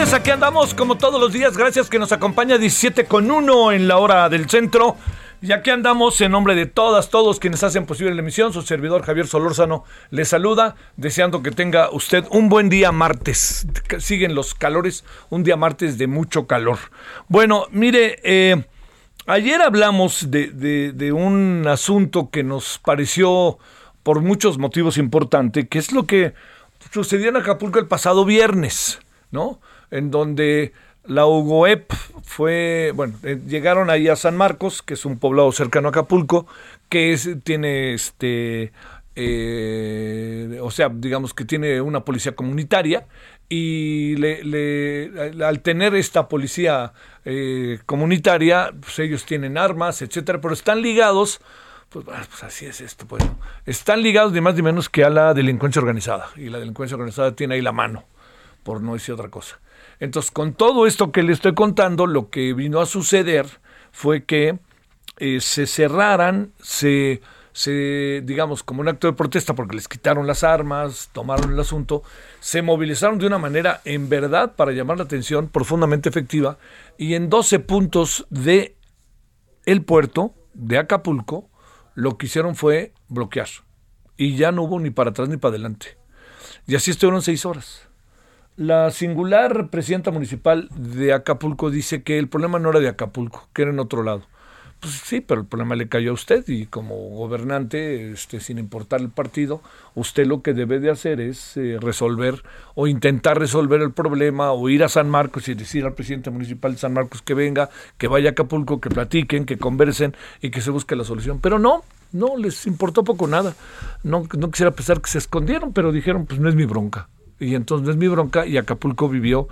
Tardes, aquí andamos como todos los días, gracias que nos acompaña 17 con 1 en la hora del centro. Y aquí andamos en nombre de todas, todos quienes hacen posible la emisión. Su servidor Javier Solórzano le saluda, deseando que tenga usted un buen día martes. Siguen los calores, un día martes de mucho calor. Bueno, mire, eh, ayer hablamos de, de- de un asunto que nos pareció por muchos motivos importante, que es lo que sucedió en Acapulco el pasado viernes, ¿no? En donde la UGOEP fue, bueno, eh, llegaron ahí a San Marcos, que es un poblado cercano a Acapulco, que es, tiene este, eh, o sea, digamos que tiene una policía comunitaria y le, le- al- tener esta policía eh, comunitaria, pues ellos tienen armas, etcétera, pero están ligados pues, pues así es esto, pues. Están ligados ni más ni menos que a la delincuencia organizada. Y la delincuencia organizada tiene ahí la mano, por no decir otra cosa. Entonces, con todo esto que le estoy contando, lo que vino a suceder fue que eh, se cerraran, se, se, digamos, como un acto de protesta porque les quitaron las armas, tomaron el asunto, se movilizaron de una manera en verdad para llamar la atención profundamente efectiva y en 12 puntos de el puerto de Acapulco lo que hicieron fue bloquear. Y ya no hubo ni para atrás ni para adelante. Y así estuvieron seis horas. La singular presidenta municipal de Acapulco dice que el problema no era de Acapulco, que era en otro lado. Pues sí, pero el problema le cayó a usted y como gobernante, este, sin importar el partido, usted lo que debe de hacer es eh, resolver o intentar resolver el problema o ir a San Marcos y decir al presidente municipal de San Marcos que venga, que vaya a Acapulco, que platiquen, que conversen y que se busque la solución. Pero no, no, les importó poco nada. No, no quisiera pensar que se escondieron, pero dijeron, pues no es mi bronca. Y entonces no es mi bronca y Acapulco vivió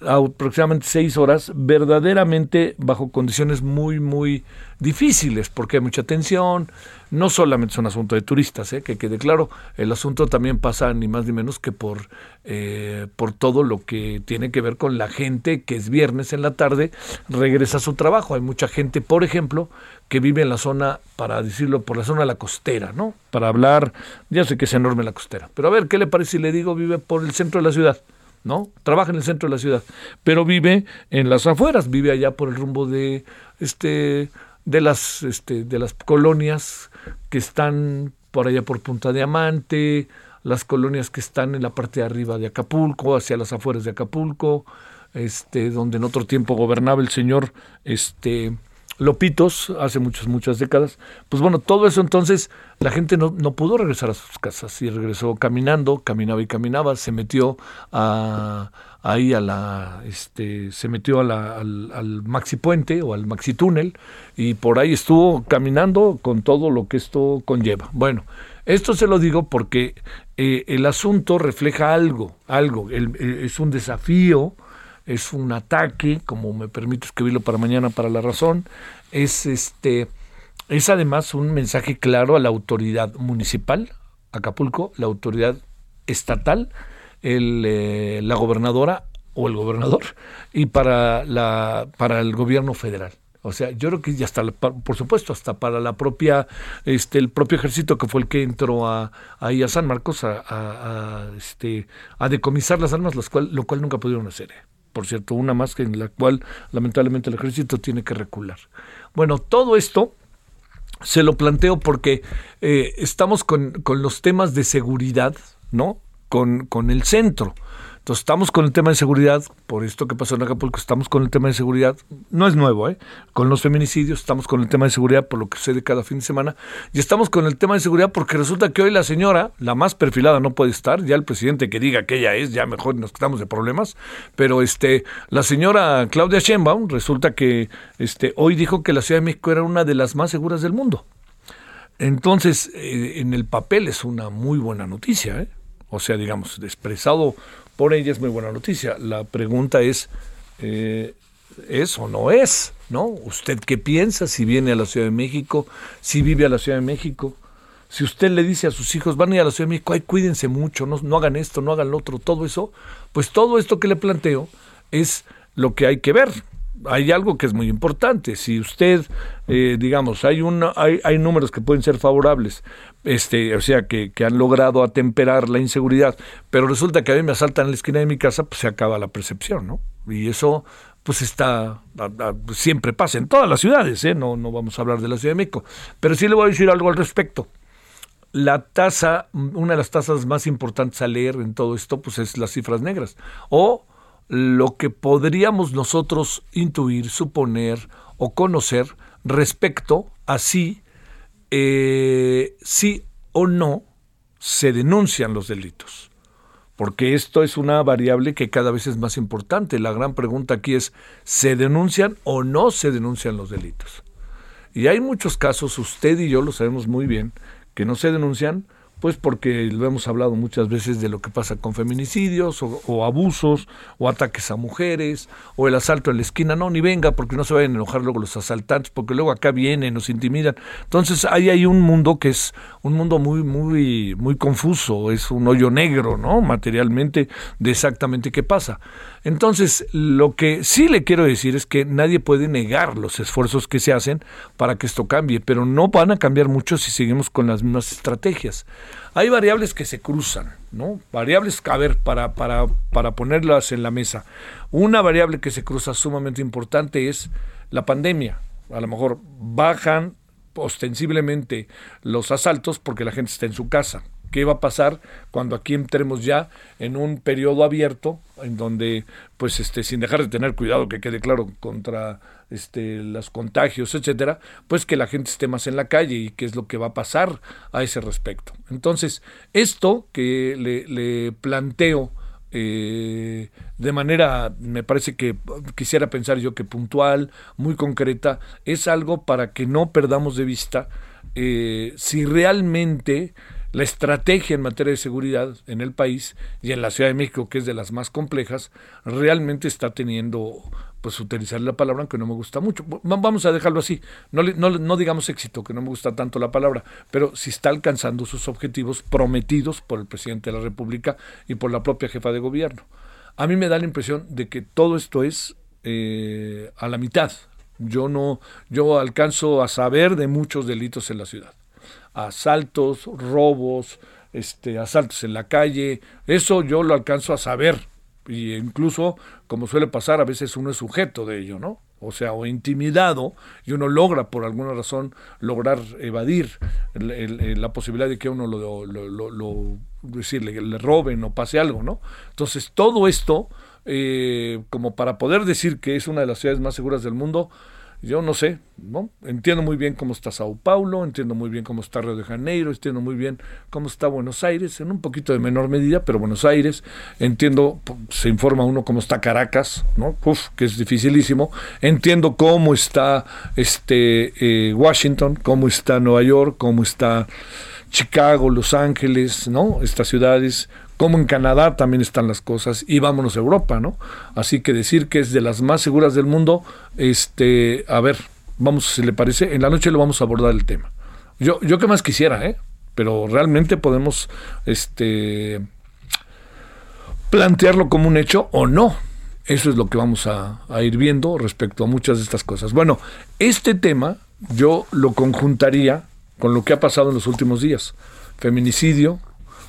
aproximadamente seis horas verdaderamente bajo condiciones muy muy difíciles porque hay mucha tensión. No solamente es un asunto de turistas ¿eh? que quede claro el asunto también pasa ni más ni menos que por eh, por todo lo que tiene que ver con la gente que es viernes en la tarde regresa a su trabajo. Hay mucha gente por ejemplo que vive en la zona para decirlo por la zona de la costera no para hablar ya sé que es enorme la costera pero a ver qué le parece si le digo vive por el centro de la ciudad ¿no? Trabaja en el centro de la ciudad, pero vive en las afueras, vive allá por el rumbo de este de las este de las colonias que están por allá por Punta Diamante, las colonias que están en la parte de arriba de Acapulco, hacia las afueras de Acapulco, este donde en otro tiempo gobernaba el señor este Lopitos hace muchas, muchas décadas. Pues bueno, todo eso entonces la gente no, no pudo regresar a sus casas y regresó caminando, caminaba y caminaba, se metió a, ahí a la, este, se metió a la, al, al maxi puente o al maxi túnel y por ahí estuvo caminando con todo lo que esto conlleva. Bueno, esto se lo digo porque eh, el asunto refleja algo, algo, el- eh, es un desafío es un ataque, como me permite escribirlo para mañana para la razón, es este es además un mensaje claro a la autoridad municipal, Acapulco, la autoridad estatal, el, eh, la gobernadora o el gobernador y para, la, para el gobierno federal. O sea, yo creo que ya está, por supuesto, hasta para la propia, este, el propio ejército que fue el que entró a, ahí a San Marcos a, este, a decomisar las armas, cual, lo cual nunca pudieron hacer. Por cierto, una más que en la cual lamentablemente el ejército tiene que recular. Bueno, todo esto se lo planteo porque eh, estamos con, con los temas de seguridad, ¿no? Con, con el centro. Entonces estamos con el tema de seguridad, por esto que pasó en Acapulco, estamos con el tema de seguridad, no es nuevo, ¿eh? con los feminicidios, estamos con el tema de seguridad por lo que sucede cada fin de semana, y estamos con el tema de seguridad porque resulta que hoy la señora, la más perfilada no puede estar, ya el presidente que diga que ella es, ya mejor nos quedamos de problemas, pero este, la señora Claudia Sheinbaum resulta que este, hoy dijo que la Ciudad de México era una de las más seguras del mundo. Entonces, eh, en el papel es una muy buena noticia, ¿eh? o sea, digamos, expresado por ella es muy buena noticia. La pregunta es, eh, ¿es o no es? ¿No? ¿Usted qué piensa si viene a la Ciudad de México, si vive a la Ciudad de México? Si usted le dice a sus hijos, van a ir a la Ciudad de México, ay, cuídense mucho, no, no hagan esto, no hagan lo otro, todo eso, pues todo esto que le planteo es lo que hay que ver hay algo que es muy importante. Si usted, eh, digamos, hay, un, hay, hay, números que pueden ser favorables, este, o sea, que, que, han logrado atemperar la inseguridad, pero resulta que a mí me asaltan en la esquina de mi casa, pues se acaba la percepción, ¿no? Y eso, pues está, siempre pasa en todas las ciudades, ¿eh? No, no vamos a hablar de la Ciudad de México. Pero sí le voy a decir algo al respecto. La tasa, una de las tasas más importantes a leer en todo esto, pues es las cifras negras. O lo que podríamos nosotros intuir, suponer o conocer respecto a si eh, sí o no se denuncian los delitos. Porque esto es una variable que cada vez es más importante. La gran pregunta aquí es, ¿se denuncian o no se denuncian los delitos? Y hay muchos casos, usted y yo lo sabemos muy bien, que no se denuncian pues porque lo hemos hablado muchas veces de lo que pasa con feminicidios o, abusos o ataques a mujeres o el asalto en la esquina. No, ni venga porque no se vayan a enojar luego los asaltantes porque luego acá vienen, nos intimidan. Entonces ahí hay un mundo que es un mundo muy, muy, muy confuso, es un hoyo negro, ¿no? Materialmente de exactamente qué pasa. Entonces, lo que sí le quiero decir es que nadie puede negar los esfuerzos que se hacen para que esto cambie, pero no van a cambiar mucho si seguimos con las mismas estrategias. Hay variables que se cruzan, ¿no? Variables, a ver, para, para, para ponerlas en la mesa. Una variable que se cruza sumamente importante es la pandemia. A lo mejor bajan ostensiblemente los asaltos porque la gente está en su casa qué va a pasar cuando aquí entremos ya en un periodo abierto en donde pues este sin dejar de tener cuidado que quede claro contra este los contagios etcétera pues que la gente esté más en la calle y qué es lo que va a pasar a ese respecto. Entonces esto que le, planteo eh, de manera, me parece que quisiera pensar yo que puntual, muy concreta, es algo para que no perdamos de vista eh, si realmente la estrategia en materia de seguridad en el país y en la Ciudad de México, que es de las más complejas, realmente está teniendo, pues utilizar la palabra aunque no me gusta mucho. Vamos a dejarlo así, no, no, no digamos éxito, que no me gusta tanto la palabra, pero si está alcanzando sus objetivos prometidos por el presidente de la República y por la propia jefa de gobierno. A mí me da la impresión de que todo esto es eh, a la mitad. Yo no, yo alcanzo a saber de muchos delitos en la ciudad asaltos, robos, este, asaltos en la calle, eso yo lo alcanzo a saber. Y incluso, como suele pasar, a veces uno es sujeto de ello, ¿no? O sea, o intimidado, y uno logra, por alguna razón, lograr evadir la posibilidad de que uno lo, lo, lo, decirle, le roben o pase algo, ¿no? Entonces, todo esto, eh, como para poder decir que es una de las ciudades más seguras del mundo, yo no sé, ¿no? Entiendo muy bien cómo está Sao Paulo, entiendo muy bien cómo está Río de Janeiro, entiendo muy bien cómo está Buenos Aires, en un poquito de menor medida, pero Buenos Aires, entiendo, se informa uno cómo está Caracas, ¿no? Uf, que es dificilísimo. Entiendo cómo está este eh, Washington, cómo está Nueva York, cómo está Chicago, Los Ángeles, ¿no? Estas ciudades, como en Canadá también están las cosas, y vámonos a Europa, ¿no? Así que decir que es de las más seguras del mundo, este, a ver, vamos, si le parece, en la noche lo vamos a abordar el tema. Yo, yo que más quisiera, ¿eh? Pero realmente podemos, este, plantearlo como un hecho o no. Eso es lo que vamos a, a ir viendo respecto a muchas de estas cosas. Bueno, este tema yo lo conjuntaría con lo que ha pasado en los últimos días. Feminicidio,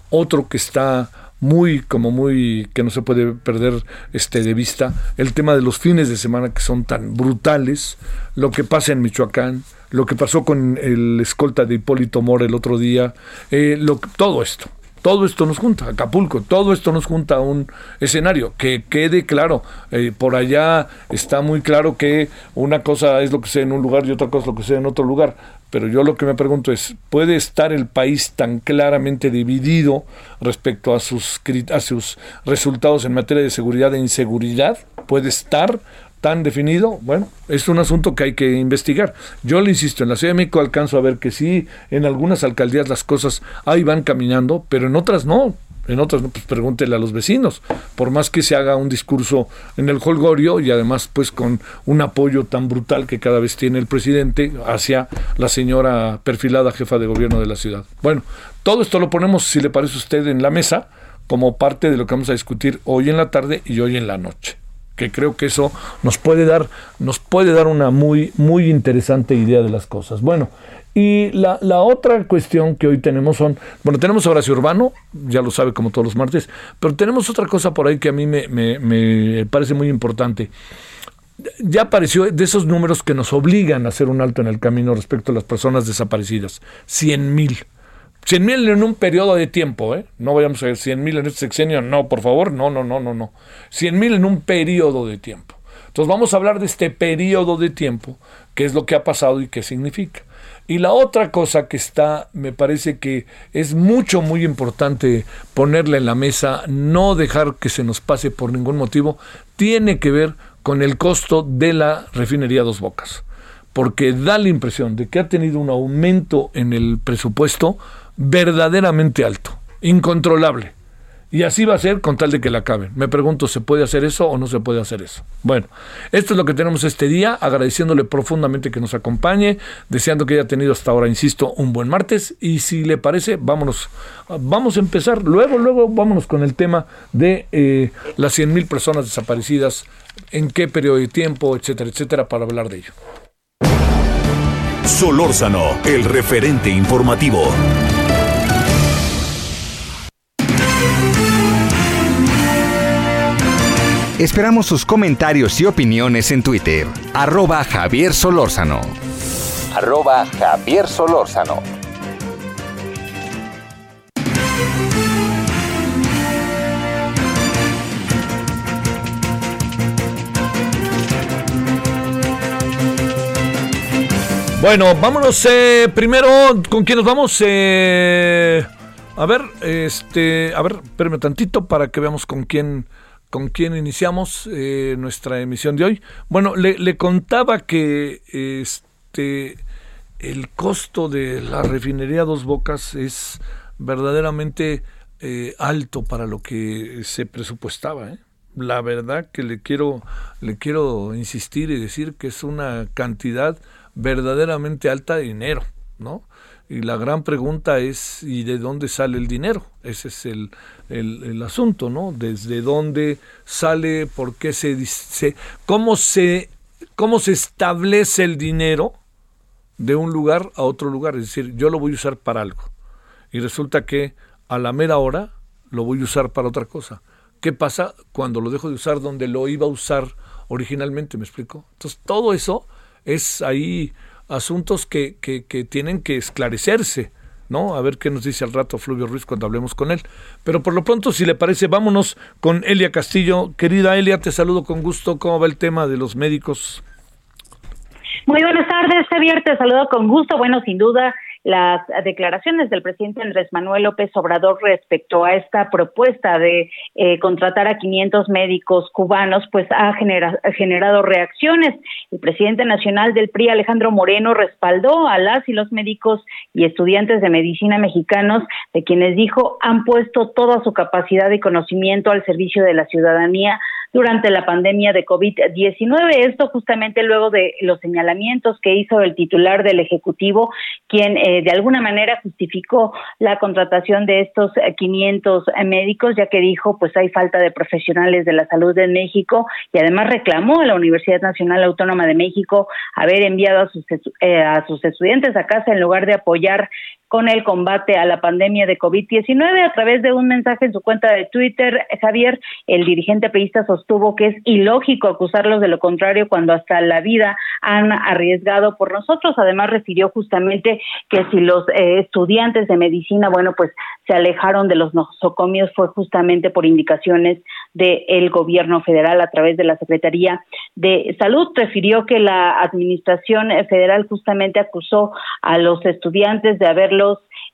otro que está muy como muy que no se puede perder este de vista el tema de los fines de semana que son tan brutales lo que pasa en Michoacán lo que pasó con el escolta de Hipólito Mora el otro día eh, lo, todo esto todo esto nos junta, Acapulco, todo esto nos junta a un escenario. Que quede claro, eh, por allá está muy claro que una cosa es lo que sea en un lugar y otra cosa es lo que sea en otro lugar. Pero yo lo que me pregunto es, ¿puede estar el país tan claramente dividido respecto a sus, a sus resultados en materia de seguridad e inseguridad? ¿Puede estar tan definido, bueno, es un asunto que hay que investigar. Yo le insisto, en la Ciudad de México alcanzo a ver que sí, en algunas alcaldías las cosas ahí van caminando, pero en otras no. En otras, pues pregúntele a los vecinos, por más que se haga un discurso en el holgorio y además pues con un apoyo tan brutal que cada vez tiene el presidente hacia la señora perfilada jefa de gobierno de la ciudad. Bueno, todo esto lo ponemos, si le parece a usted, en la mesa como parte de lo que vamos a discutir hoy en la tarde y hoy en la noche que creo que eso nos puede dar, nos puede dar una muy, muy interesante idea de las cosas. Bueno, y la, la, otra cuestión que hoy tenemos son, bueno, tenemos Horacio Urbano, ya lo sabe como todos los martes, pero tenemos otra cosa por ahí que a mí me, me, me parece muy importante. Ya apareció de esos números que nos obligan a hacer un alto en el camino respecto a las personas desaparecidas, 100 mil. 100 mil en un periodo de tiempo, ¿eh? No vayamos a ver 100 mil en este sexenio, no, por favor, no, no, no, no, no. 100 mil en un periodo de tiempo. Entonces vamos a hablar de este periodo de tiempo, qué es lo que ha pasado y qué significa. Y la otra cosa que está, me parece que es mucho, muy importante ponerla en la mesa, no dejar que se nos pase por ningún motivo, tiene que ver con el costo de la refinería Dos Bocas. Porque da la impresión de que ha tenido un aumento en el presupuesto verdaderamente alto, incontrolable. Y así va a ser con tal de que la acaben. Me pregunto, ¿se puede hacer eso o no se puede hacer eso? Bueno, esto es lo que tenemos este día, agradeciéndole profundamente que nos acompañe, deseando que haya tenido hasta ahora, insisto, un buen martes. Y si le parece, vámonos, vamos a empezar. Luego, luego vámonos con el tema de eh, las 100 mil personas desaparecidas, en qué periodo de tiempo, etcétera, etcétera, para hablar de ello. Solórzano, el referente informativo. Esperamos sus comentarios y opiniones en Twitter. Arroba Javier Solórzano. Arroba Javier Solórzano. Bueno, vámonos eh, primero, ¿con quién nos vamos? Eh, a ver, este, a ver, espérame tantito para que veamos con quién con quién iniciamos eh, nuestra emisión de hoy. Bueno, le, contaba que este el costo de la refinería Dos Bocas es verdaderamente eh, alto para lo que se presupuestaba. ¿eh? La verdad que le quiero le quiero insistir y decir que es una cantidad verdaderamente alta de dinero, ¿no? Y la gran pregunta es, ¿y de dónde sale el dinero? Ese es el, el, asunto, ¿no? ¿Desde dónde sale? ¿Por qué se, dice? cómo, se, ¿Cómo se establece el dinero de un lugar a otro lugar? Es decir, yo lo voy a usar para algo. Y resulta que a la mera hora lo voy a usar para otra cosa. ¿Qué pasa cuando lo dejo de usar donde lo iba a usar originalmente? ¿Me explico? Entonces, todo eso es ahí asuntos que, que, que tienen que esclarecerse. ¿no? A ver qué nos dice al rato Fluvio Ruiz cuando hablemos con él. Pero por lo pronto, si le parece, vámonos con Elia Castillo. Querida Elia, te saludo con gusto. ¿Cómo va el tema de los médicos? Muy buenas tardes, Javier. Te saludo con gusto. Bueno, sin duda, las declaraciones del presidente Andrés Manuel López Obrador respecto a esta propuesta de eh, contratar a 500 médicos cubanos, pues ha, generado reacciones. El presidente nacional del PRI, Alejandro Moreno, respaldó a las y los médicos y estudiantes de medicina mexicanos, de quienes dijo han puesto toda su capacidad y conocimiento al servicio de la ciudadanía durante la pandemia de COVID-19. Esto justamente luego de los señalamientos que hizo el titular del Ejecutivo, quien eh, de alguna manera justificó la contratación de estos 500 médicos, ya que dijo, pues hay falta de profesionales de la salud en México y además reclamó a la Universidad Nacional Autónoma de México haber enviado a sus, eh, a sus estudiantes a casa en lugar de apoyar con el combate a la pandemia de COVID-19. A través de un mensaje en su cuenta de Twitter, Javier, el dirigente peísta sostuvo que es ilógico acusarlos de lo contrario cuando hasta la vida han arriesgado por nosotros. Además, refirió justamente que si los eh, estudiantes de medicina, bueno, pues se alejaron de los nosocomios fue justamente por indicaciones del gobierno federal a través de la Secretaría de Salud. Refirió que la administración federal justamente acusó a los estudiantes de haber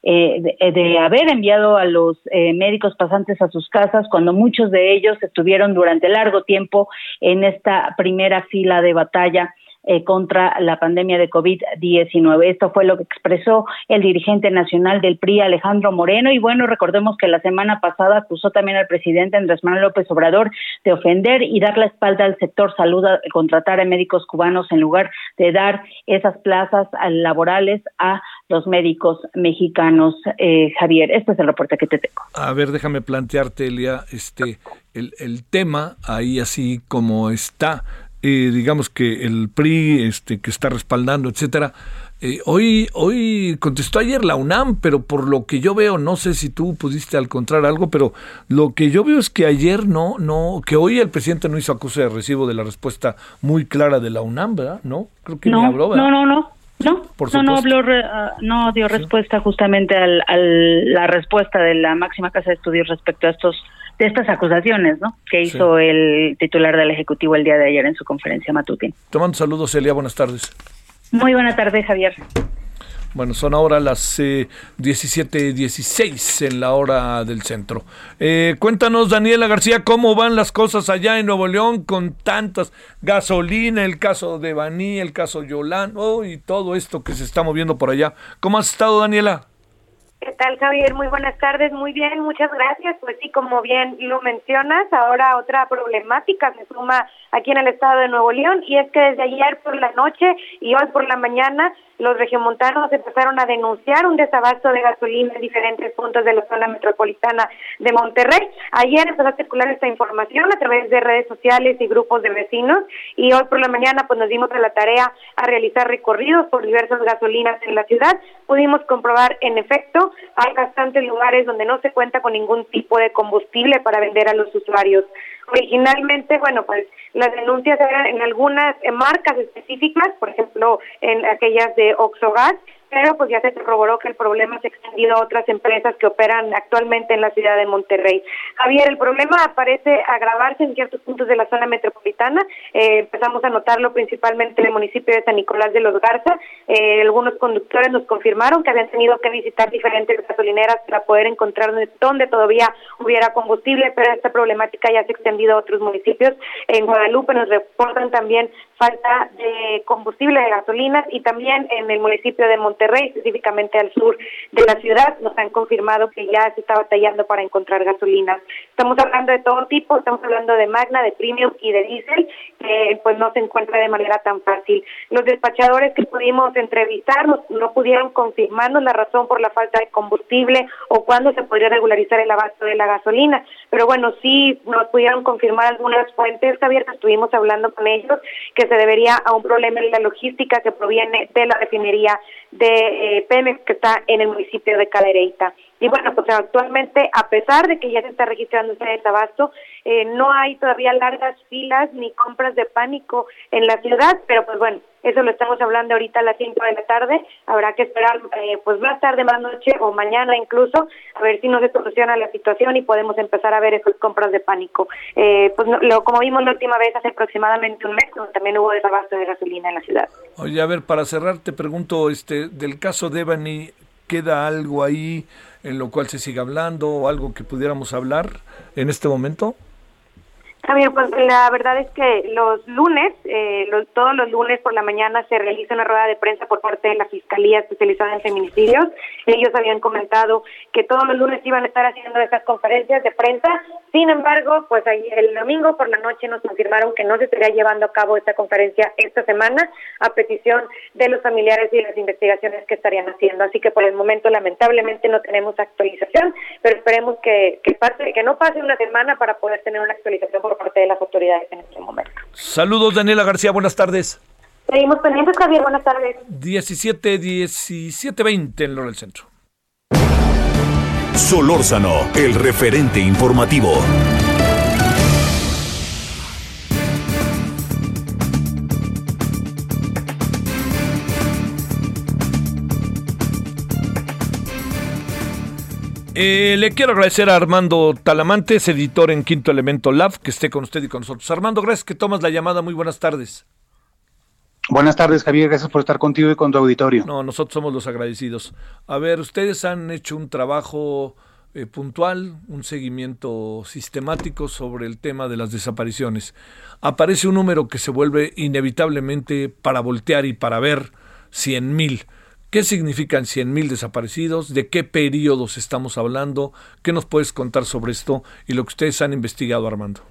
eh, de, haber enviado a los eh, médicos pasantes a sus casas cuando muchos de ellos estuvieron durante largo tiempo en esta primera fila de batalla eh, contra la pandemia de COVID-19. Esto fue lo que expresó el dirigente nacional del PRI, Alejandro Moreno. Y bueno, recordemos que la semana pasada acusó también al presidente Andrés Manuel López Obrador de ofender y dar la espalda al sector salud, a contratar a médicos cubanos en lugar de dar esas plazas laborales a los médicos mexicanos. Eh, Javier, este es el reporte que te tengo. A ver, déjame plantearte, Elia, este, el, el tema ahí así como está eh, digamos que el PRI este, que está respaldando, etcétera. Eh, hoy, hoy contestó ayer la UNAM, pero por lo que yo veo, no sé si tú pudiste encontrar algo, pero lo que yo veo es que ayer no, no, que hoy el presidente no hizo acuse de recibo de la respuesta muy clara de la UNAM, ¿verdad? No, creo que no, habló, No, no, no. No, no, no, habló, ah, no dio respuesta justamente a la respuesta de la máxima casa de estudios respecto a estos de estas acusaciones ¿no? que hizo el titular del Ejecutivo el día de ayer en su conferencia matutina. Te mando saludos, Celia. Buenas tardes. Muy buena tarde, Javier. Bueno, son ahora las eh, 17:16 en la hora del centro. Eh, cuéntanos, Daniela García, cómo van las cosas allá en Nuevo León con tantas gasolina, el caso de Baní, el caso Yolán, oh, y todo esto que se está moviendo por allá. ¿Cómo has estado, Daniela? ¿Qué tal, Javier? Muy buenas tardes. Muy bien, muchas gracias. Pues sí, como bien lo mencionas, ahora otra problemática se suma aquí en el estado de Nuevo León y es que desde ayer por la noche y hoy por la mañana los regiomontanos empezaron a denunciar un desabasto de gasolina en diferentes puntos de la zona metropolitana de Monterrey. Ayer empezó a circular esta información a través de redes sociales y grupos de vecinos y hoy por la mañana pues nos dimos a la tarea a realizar recorridos por diversas gasolinas en la ciudad. Pudimos comprobar en efecto hay bastantes lugares donde no se cuenta con ningún tipo de combustible para vender a los usuarios. Originalmente, bueno, pues las denuncias eran en algunas marcas específicas, por ejemplo, en aquellas de Oxogas, pues ya se corroboró que el problema se ha extendido a otras empresas que operan actualmente en la ciudad de Monterrey. Javier, el problema parece agravarse en ciertos puntos de la zona metropolitana. Eh, empezamos a notarlo principalmente en el municipio de San Nicolás de los Garza. Eh, algunos conductores nos confirmaron que habían tenido que visitar diferentes gasolineras para poder encontrar donde todavía hubiera combustible, pero esta problemática ya se ha extendido a otros municipios. En Guadalupe nos reportan también falta de combustible de gasolinas y también en el municipio de Monterrey, específicamente al sur de la ciudad, nos han confirmado que ya se está batallando para encontrar gasolinas. Estamos hablando de todo tipo, estamos hablando de Magna, de Premium y de Diesel, que pues no se encuentra de manera tan fácil. Los despachadores que pudimos entrevistar no pudieron confirmarnos la razón por la falta de combustible o cuándo se podría regularizar el abasto de la gasolina, pero bueno, sí nos pudieron confirmar algunas fuentes abiertas, estuvimos hablando con ellos que se debería a un problema en la logística que proviene de la refinería de eh, Pemex que está en el municipio de Cadereyta. Y bueno, pues actualmente, a pesar de que ya se está registrando ese desabasto, eh, no hay todavía largas filas ni compras de pánico en la ciudad, pero pues bueno, eso lo estamos hablando ahorita a las 5 de la tarde. Habrá que esperar eh, pues más tarde, más noche o mañana incluso, a ver si no se soluciona la situación y podemos empezar a ver esas compras de pánico. Eh, pues lo, como vimos la última vez hace aproximadamente un mes, también hubo desabasto de gasolina en la ciudad. Oye, a ver, para cerrar te pregunto, este, del caso de Ebony, ¿queda algo ahí en lo cual se sigue hablando o algo que pudiéramos hablar en este momento? Javier, pues la verdad es que los lunes, eh, todos los lunes por la mañana se realiza una rueda de prensa por parte de la Fiscalía Especializada en Feminicidios. Ellos habían comentado que todos los lunes iban a estar haciendo estas conferencias de prensa. Sin embargo, pues ahí el domingo por la noche nos confirmaron que no se estaría llevando a cabo esta conferencia esta semana a petición de los familiares y las investigaciones que estarían haciendo. Así que por el momento lamentablemente no tenemos actualización, pero esperemos que, que, pase, que no pase una semana para poder tener una actualización parte de las autoridades en este momento. Saludos, Daniela García, buenas tardes. Seguimos pendientes, Javier, buenas tardes. 17, 17, 20 en del Centro. Solórzano, el referente informativo. Eh, le quiero agradecer a Armando Talamantes, editor en Quinto Elemento Lab, que esté con usted y con nosotros. Armando, gracias que tomas la llamada. Muy buenas tardes. Buenas tardes, Javier. Gracias por estar contigo y con tu auditorio. No, nosotros somos los agradecidos. A ver, ustedes han hecho un trabajo eh, puntual, un seguimiento sistemático sobre el tema de las desapariciones. Aparece un número que se vuelve inevitablemente para voltear y para ver 100 mil. ¿Qué significan 100.000 desaparecidos? ¿De qué periodos estamos hablando? ¿Qué nos puedes contar sobre esto y lo que ustedes han investigado, Armando?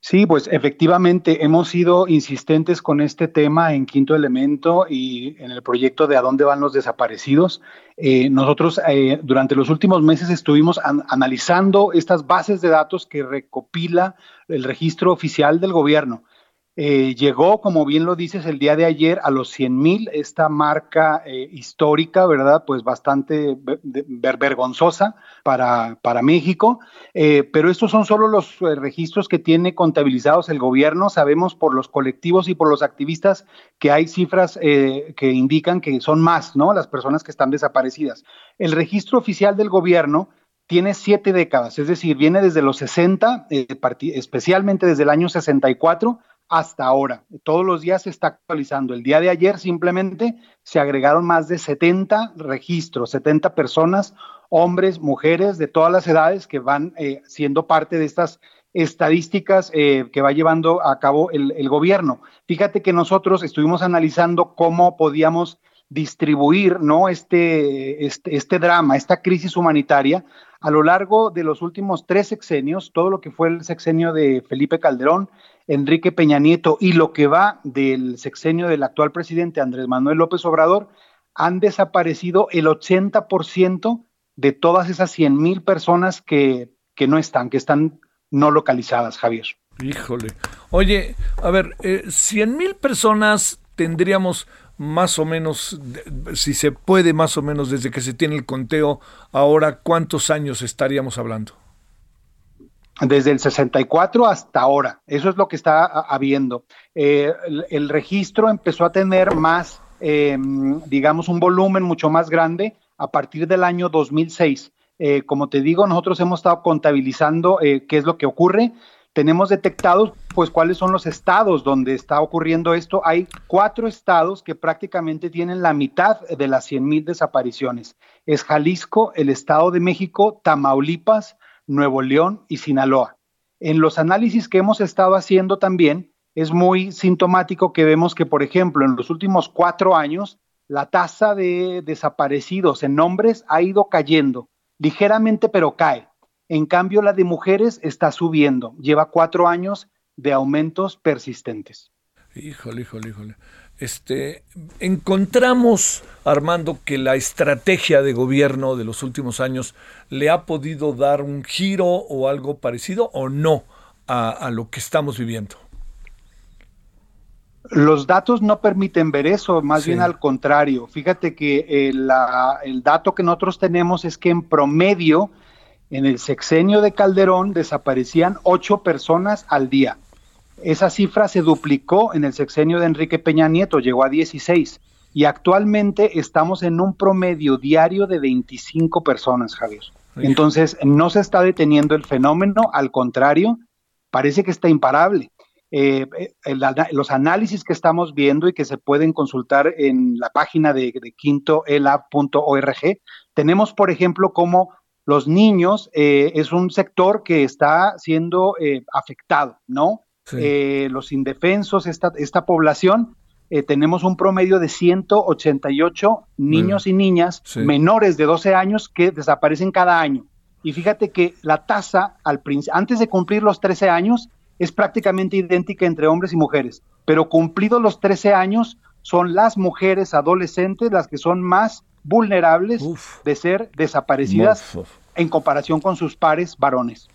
Sí, pues efectivamente hemos sido insistentes con este tema en Quinto Elemento y en el proyecto de a dónde van los desaparecidos. Eh, nosotros eh, durante los últimos meses estuvimos analizando estas bases de datos que recopila el registro oficial del gobierno. Eh, llegó, como bien lo dices, el día de ayer a los 100 mil, esta marca eh, histórica, ¿verdad? Pues bastante vergonzosa para, para México, eh, pero estos son solo los registros que tiene contabilizados el gobierno. Sabemos por los colectivos y por los activistas que hay cifras que indican que son más, ¿no? Las personas que están desaparecidas. El registro oficial del gobierno tiene siete décadas, es decir, viene desde los 60, especialmente desde el año 64 hasta ahora. Todos los días se está actualizando. El día de ayer simplemente se agregaron más de 70 registros, 70 personas, hombres, mujeres de todas las edades que van eh, siendo parte de estas estadísticas eh, que va llevando a cabo el, gobierno. Fíjate que nosotros estuvimos analizando cómo podíamos distribuir ¿no? este, este, este drama, esta crisis humanitaria a lo largo de los últimos tres sexenios, todo lo que fue el sexenio de Felipe Calderón, Enrique Peña Nieto y lo que va del sexenio del actual presidente Andrés Manuel López Obrador, han desaparecido el 80% de todas esas 100 mil personas que, que no están, que están no localizadas, Javier. Híjole. Oye, a ver, eh, 100 mil personas tendríamos más o menos, si se puede más o menos desde que se tiene el conteo, ahora cuántos años estaríamos hablando? Desde el 64 hasta ahora, eso es lo que está habiendo. Eh, el, registro empezó a tener más, em, digamos, un volumen mucho más grande a partir del año 2006. Eh, como te digo, nosotros hemos estado contabilizando eh, qué es lo que ocurre tenemos detectados pues cuáles son los estados donde está ocurriendo esto. Hay cuatro estados que prácticamente tienen la mitad de las 100 mil desapariciones. Es Jalisco, el Estado de México, Tamaulipas, Nuevo León y Sinaloa. En los análisis que hemos estado haciendo también, es muy sintomático que vemos que, por ejemplo, en los últimos cuatro años, la tasa de desaparecidos en hombres ha ido cayendo ligeramente, pero cae. En cambio, la de mujeres está subiendo. Lleva cuatro años de aumentos persistentes. Híjole, híjole, híjole. Este, encontramos, Armando, que la estrategia de gobierno de los últimos años le ha podido dar un giro o algo parecido o no a, lo que estamos viviendo. Los datos no permiten ver eso, más bien al contrario. Fíjate que el, el dato que nosotros tenemos es que en promedio en el sexenio de Calderón desaparecían ocho personas al día. Esa cifra se duplicó en el sexenio de Enrique Peña Nieto, llegó a 16. Y actualmente estamos en un promedio diario de 25 personas, Javier. Entonces, no se está deteniendo el fenómeno, al contrario, parece que está imparable. Eh, eh, los análisis que estamos viendo y que se pueden consultar en la página de, de quintoelab.org, tenemos, por ejemplo, cómo los niños eh, es un sector que está siendo eh, afectado, ¿no? Eh, los indefensos, esta, esta población, tenemos un promedio de 188 niños y niñas menores de 12 años que desaparecen cada año. Y fíjate que la tasa al antes de cumplir los 13 años es prácticamente idéntica entre hombres y mujeres, pero cumplidos los 13 años son las mujeres adolescentes las que son más vulnerables de ser desaparecidas en comparación con sus pares varones.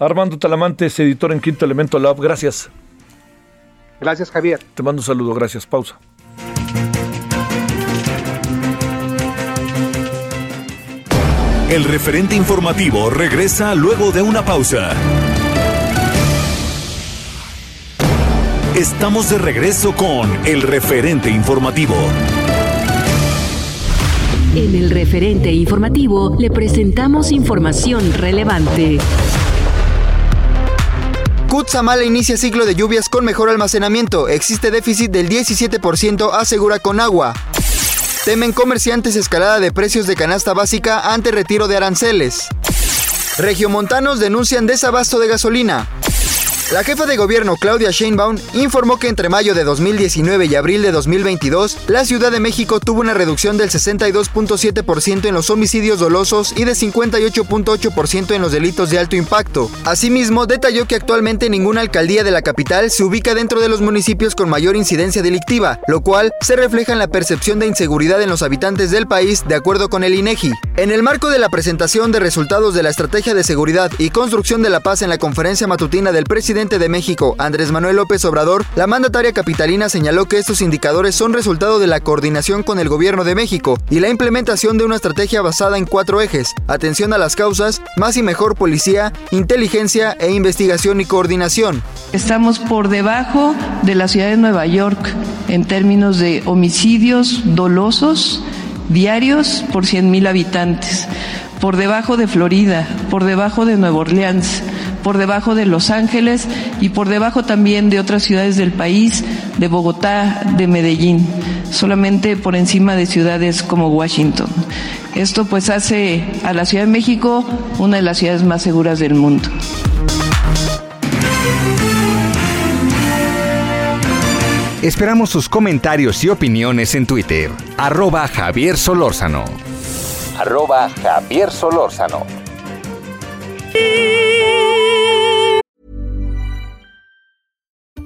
Armando Talamantes, editor en Quinto Elemento Lab, gracias. Gracias, Javier. Te mando un saludo, gracias. Pausa. El referente informativo regresa luego de una pausa. Estamos de regreso con el referente informativo. En el referente informativo le presentamos información relevante. Cutzamala inicia ciclo de lluvias con mejor almacenamiento. Existe déficit del 17%, asegura con agua. Temen comerciantes escalada de precios de canasta básica ante retiro de aranceles. Regiomontanos denuncian desabasto de gasolina. La jefa de gobierno Claudia Sheinbaum informó que entre mayo de 2019 y abril de 2022, la Ciudad de México tuvo una reducción del 62.7% en los homicidios dolosos y de 58.8% en los delitos de alto impacto. Asimismo, detalló que actualmente ninguna alcaldía de la capital se ubica dentro de los municipios con mayor incidencia delictiva, lo cual se refleja en la percepción de inseguridad en los habitantes del país, de acuerdo con el INEGI. En el marco de la presentación de resultados de la Estrategia de Seguridad y Construcción de la Paz en la conferencia matutina del presidente de México, Andrés Manuel López Obrador, la mandataria capitalina señaló que estos indicadores son resultado de la coordinación con el gobierno de México y la implementación de una estrategia basada en cuatro ejes, atención a las causas, más y mejor policía, inteligencia e investigación y coordinación. Estamos por debajo de la ciudad de Nueva York en términos de homicidios dolosos diarios por 100.000 habitantes, por debajo de Florida, por debajo de Nueva Orleans por debajo de Los Ángeles y por debajo también de otras ciudades del país, de Bogotá, de Medellín, solamente por encima de ciudades como Washington. Esto pues hace a la Ciudad de México una de las ciudades más seguras del mundo. Esperamos sus comentarios y opiniones en Twitter. Arroba Javier Solórzano. Arroba Javier Solórzano.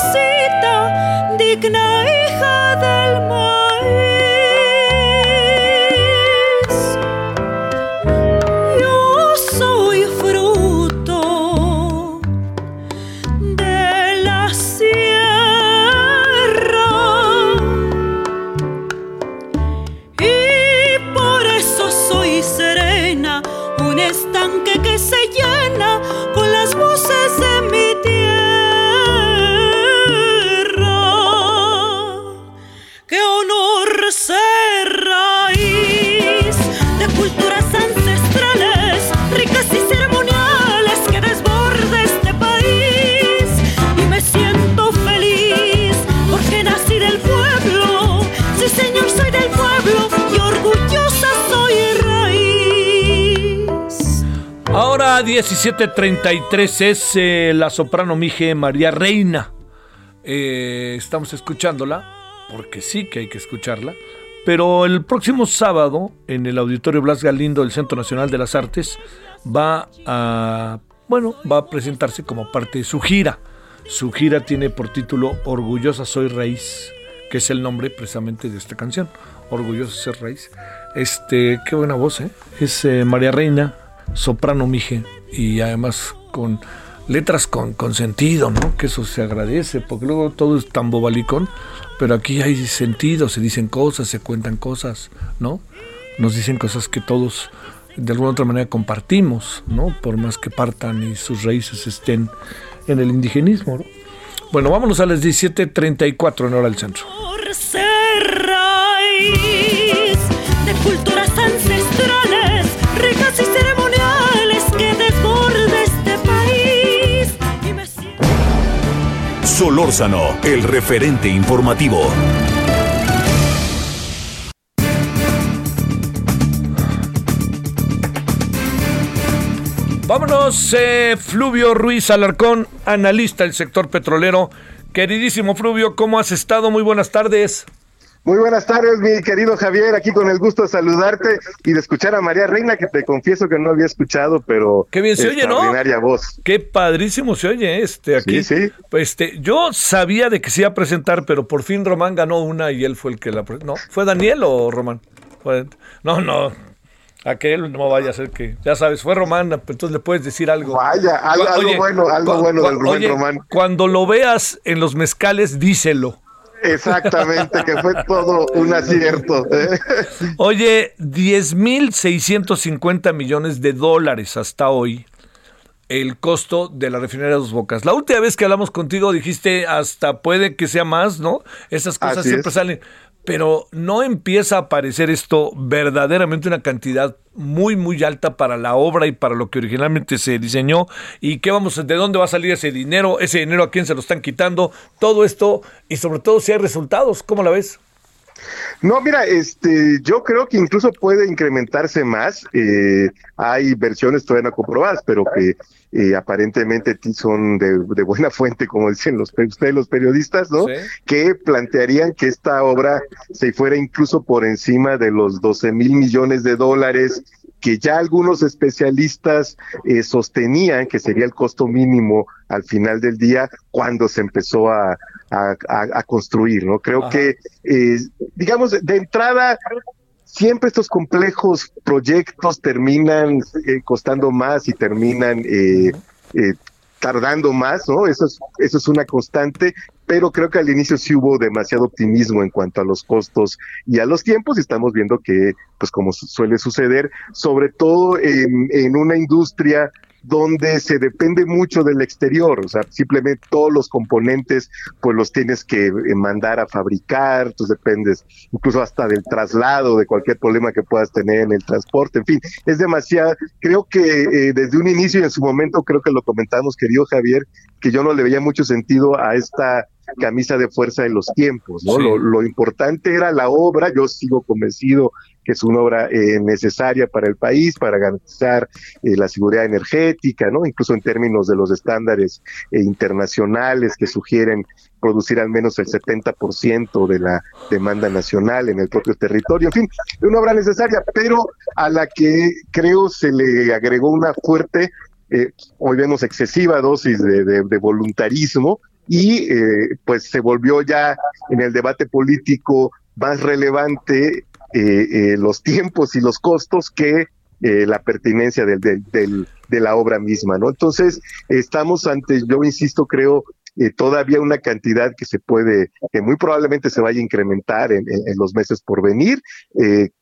necesita digna 17.33 es eh, la soprano Mije María Reina. Eh, estamos escuchándola, porque sí que hay que escucharla. Pero el próximo sábado, en el Auditorio Blas Galindo del Centro Nacional de las Artes, va a, bueno, va a presentarse como parte de su gira. Su gira tiene por título Orgullosa Soy Raíz, que es el nombre precisamente de esta canción. Orgullosa Soy Raíz. Este, qué buena voz, ¿eh? Es eh, María Reina, soprano Mije, y además con letras con, sentido, ¿no? Que eso se agradece, porque luego todo es tan bobalicón, pero aquí hay sentido, se dicen cosas, se cuentan cosas, ¿no? Nos dicen cosas que todos de alguna otra manera compartimos, ¿no? Por más que partan y sus raíces estén en el indigenismo, ¿no? Bueno, vámonos a las 17.34 en hora del centro. Solórzano, el referente informativo. Vámonos, eh, Fluvio Ruiz Alarcón, analista del sector petrolero. Queridísimo Fluvio, ¿cómo has estado? Muy buenas tardes. Muy buenas tardes, mi querido Javier, aquí con el gusto de saludarte y de escuchar a María Reina, que te confieso que no había escuchado, pero Qué bien se oye, ¿no? voz. Qué padrísimo se oye este aquí. Sí, sí. Este, yo sabía de que se iba a presentar, pero por fin Román ganó una y él fue el que la No, ¿fue Daniel o Román? No, no. Aquel no vaya a ser que, ya sabes, fue Román, entonces le puedes decir algo. Vaya, algo- algo bueno, algo bueno del Rubén oye, Román. Cuando lo veas en los mezcales, díselo. Exactamente, que fue todo un acierto. Oye, 10.650 millones de dólares hasta hoy el costo de la refinería de Dos Bocas. La última vez que hablamos contigo dijiste hasta puede que sea más, ¿no? Esas cosas Así siempre es. salen. Pero no empieza a aparecer esto verdaderamente una cantidad muy, muy alta para la obra y para lo que originalmente se diseñó. ¿Y qué vamos, de dónde va a salir ese dinero? ¿Ese dinero a quién se lo están quitando? Todo esto y sobre todo si hay resultados. ¿Cómo la ves? No, mira, este, yo creo que incluso puede incrementarse más. Eh, hay versiones todavía no comprobadas, pero que eh, aparentemente son de, de buena fuente, como dicen los, ustedes los periodistas, ¿no? Sí. Que plantearían que esta obra se fuera incluso por encima de los 12 mil millones de dólares que ya algunos especialistas eh, sostenían que sería el costo mínimo al final del día cuando se empezó a, a, construir, ¿no? Creo Ajá. que, eh, digamos, de entrada, siempre estos complejos proyectos terminan eh, costando más y terminan eh, tardando más, ¿no? Eso es, eso es una constante, pero creo que al inicio sí hubo demasiado optimismo en cuanto a los costos y a los tiempos, y estamos viendo que, pues como su- suele suceder, sobre todo en, en una industria donde se depende mucho del exterior, o sea, simplemente todos los componentes, pues los tienes que eh, mandar a fabricar, entonces dependes incluso hasta del traslado, de cualquier problema que puedas tener en el transporte, en fin, es demasiado, creo que eh, desde un inicio y en su momento, creo que lo comentamos, querido Javier, que yo no le veía mucho sentido a esta camisa de fuerza de los tiempos, ¿no? Sí. Lo, lo importante era la obra, yo sigo convencido que es una obra eh, necesaria para el país, para garantizar eh, la seguridad energética, ¿no? Incluso en términos de los estándares eh, internacionales que sugieren producir al menos el 70% de la demanda nacional en el propio territorio. En fin, es una obra necesaria, pero a la que creo se le agregó una fuerte, eh, hoy vemos excesiva dosis de, de- de voluntarismo y eh, pues se volvió ya en el debate político más relevante eh, eh, los tiempos y los costos que eh, la pertinencia del, del- de la obra misma, ¿no? Entonces, estamos ante, yo insisto, creo, eh, todavía una cantidad que se puede, que muy probablemente se vaya a incrementar en, en- en los meses por venir.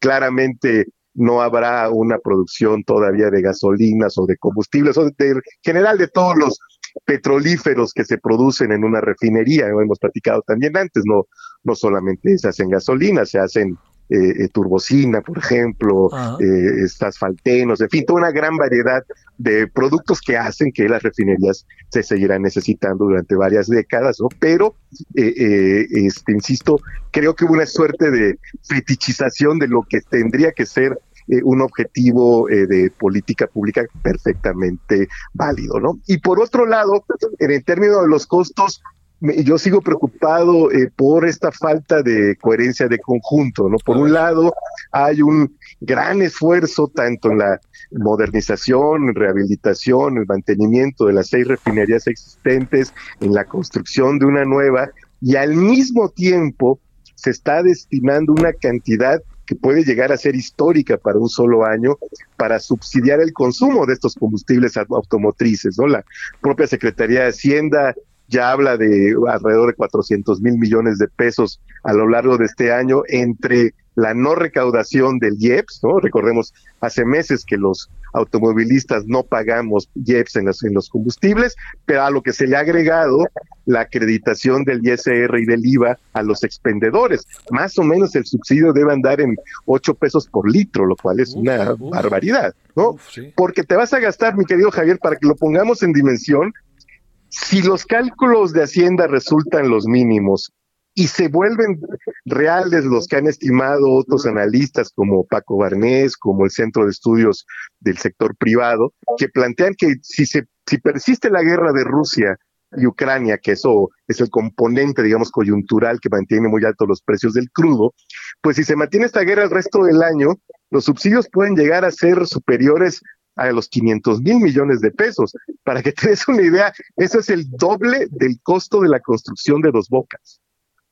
Claramente no habrá una producción todavía de gasolinas o de combustibles, o de, en general de todos los petrolíferos que se producen en una refinería, lo hemos platicado también antes, no, no solamente se hacen gasolinas, se hacen eh, eh, turbocina, por ejemplo, eh, asfaltenos, en fin, toda una gran variedad de productos que hacen que las refinerías se seguirán necesitando durante varias décadas, ¿no? Pero, eh, eh, este, insisto, creo que hubo una suerte de fetichización de lo que tendría que ser eh, un objetivo eh, de política pública perfectamente válido, ¿no? Y por otro lado, en el término de los costos, yo sigo preocupado eh, por esta falta de coherencia de conjunto, ¿no? Por un lado, hay un gran esfuerzo tanto en la modernización, rehabilitación, el mantenimiento de las seis refinerías existentes, en la construcción de una nueva, y al mismo tiempo se está destinando una cantidad que puede llegar a ser histórica para un solo año para subsidiar el consumo de estos combustibles automotrices, ¿no? La propia Secretaría de Hacienda ya habla de alrededor de 400 mil millones de pesos a lo largo de este año entre la no recaudación del IEPS, ¿no? Recordemos, hace meses que los automovilistas no pagamos IEPS en los, en los combustibles, pero a lo que se le ha agregado la acreditación del ISR y del IVA a los expendedores. Más o menos el subsidio debe andar en 8 pesos por litro, lo cual es una barbaridad, ¿no? Porque te vas a gastar, mi querido Javier, para que lo pongamos en dimensión, si los cálculos de Hacienda resultan los mínimos y se vuelven reales los que han estimado otros analistas como Paco Barnés, como el Centro de Estudios del Sector Privado, que plantean que si, se, si persiste la guerra de Rusia y Ucrania, que eso es el componente, digamos, coyuntural que mantiene muy altos los precios del crudo, pues si se mantiene esta guerra el resto del año, los subsidios pueden llegar a ser superiores a los 500 mil millones de pesos. Para que te des una idea, eso es el doble del costo de la construcción de dos bocas.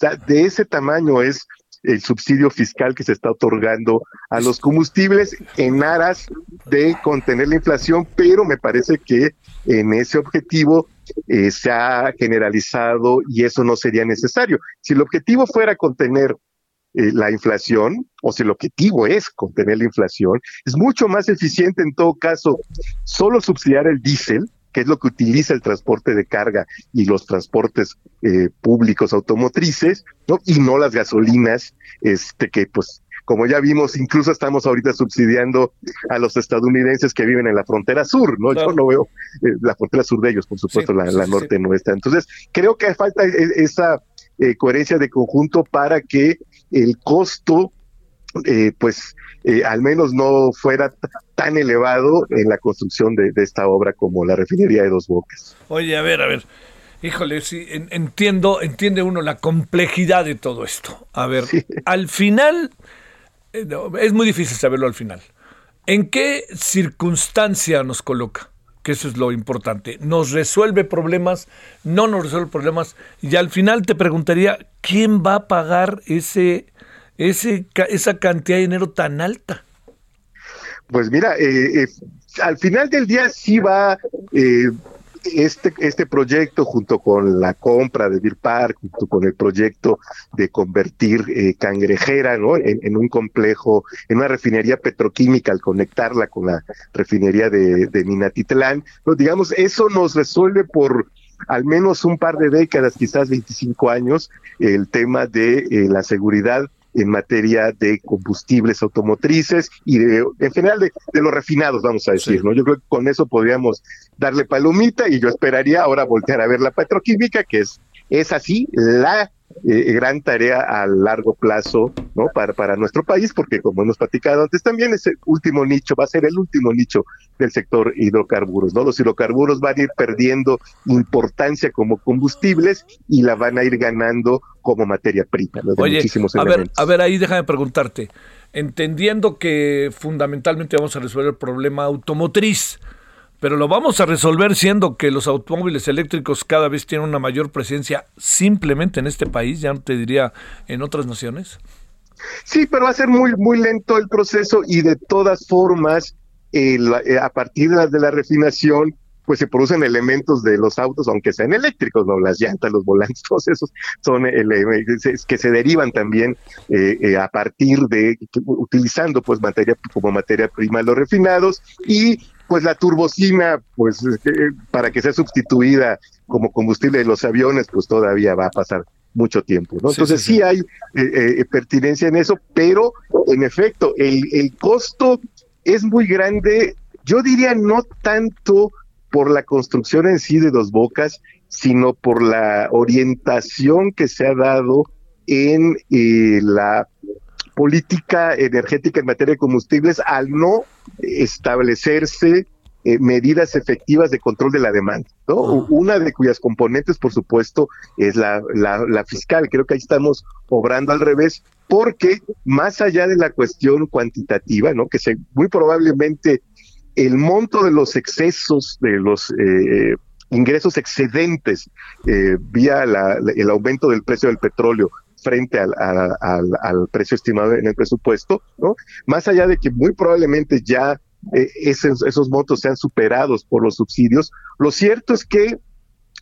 De ese tamaño es el subsidio fiscal que se está otorgando a los combustibles en aras de contener la inflación, pero me parece que en ese objetivo eh, se ha generalizado y eso no sería necesario. Si el objetivo fuera contener eh, la inflación, o si el objetivo es contener la inflación, es mucho más eficiente en todo caso solo subsidiar el diésel, que es lo que utiliza el transporte de carga y los transportes eh, públicos automotrices, ¿no? y no las gasolinas, este que pues como ya vimos, incluso estamos ahorita subsidiando a los estadounidenses que viven en la frontera sur, ¿no? Yo no veo eh, la frontera sur de ellos, por supuesto, la, norte no está. Entonces, creo que falta e, esa coherencia de conjunto para que el costo eh, pues eh, al menos no fuera tan elevado en la construcción de, esta obra como la refinería de Dos Bocas. Oye, a ver, a ver. Híjole, sí, entiendo, entiende uno la complejidad de todo esto. A ver, al final, eh, es muy difícil saberlo al final. ¿En qué circunstancia nos coloca? que eso es lo importante. ¿Nos resuelve problemas? ¿No nos resuelve problemas? Y al final te preguntaría, ¿quién va a pagar ese, ese, esa cantidad de dinero tan alta? Pues mira, eh, eh, al final del día sí va eh, este, este proyecto junto con la compra de Deer Park, junto con el proyecto de convertir eh, Cangrejera ¿no? En, un complejo, en una refinería petroquímica al conectarla con la refinería de, de Minatitlán, digamos, eso nos resuelve por al menos un par de décadas, quizás 25 años, el tema de eh, la seguridad en materia de combustibles automotrices y de, en general de, los refinados, vamos a decir, ¿no? Yo creo que con eso podríamos darle palomita y yo esperaría ahora voltear a ver la petroquímica, que es, es así la eh, gran tarea a largo plazo no para, para nuestro país porque como hemos platicado antes también es el último nicho va a ser el último nicho del sector hidrocarburos no los hidrocarburos van a ir perdiendo importancia como combustibles y la van a ir ganando como materia prima ¿no? Oye, a ver a ver ahí déjame preguntarte. Entendiendo que fundamentalmente vamos a resolver el problema automotriz pero lo vamos a resolver siendo que los automóviles eléctricos cada vez tienen una mayor presencia simplemente en este país, ya no te diría en otras naciones. Sí, pero va a ser muy, muy lento el proceso y de todas formas, eh, a partir de la, de la refinación, pues se producen elementos de los autos, aunque sean eléctricos, ¿no? Las llantas, los volantes, todos esos son elementos que se derivan también eh, eh, a partir de, utilizando pues materia como materia prima los refinados y pues la turbocina, pues eh, para que sea sustituida como combustible de los aviones, pues todavía va a pasar mucho tiempo, ¿no? Entonces sí, hay eh, eh, pertinencia en eso, pero en efecto, el, el costo es muy grande, yo diría no tanto por la construcción en sí de dos bocas, sino por la orientación que se ha dado en la política energética en materia de combustibles al no establecerse eh, medidas efectivas de control de la demanda, ¿no? Una de cuyas componentes, por supuesto, es la, la, fiscal. Creo que ahí estamos obrando al revés, porque más allá de la cuestión cuantitativa, ¿no? Que se, muy probablemente el monto de los excesos, de los eh, ingresos excedentes eh, vía el aumento del precio del petróleo frente al, al, precio estimado en el presupuesto, ¿no? Más allá de que muy probablemente ya eh, esos, esos montos sean superados por los subsidios, lo cierto es que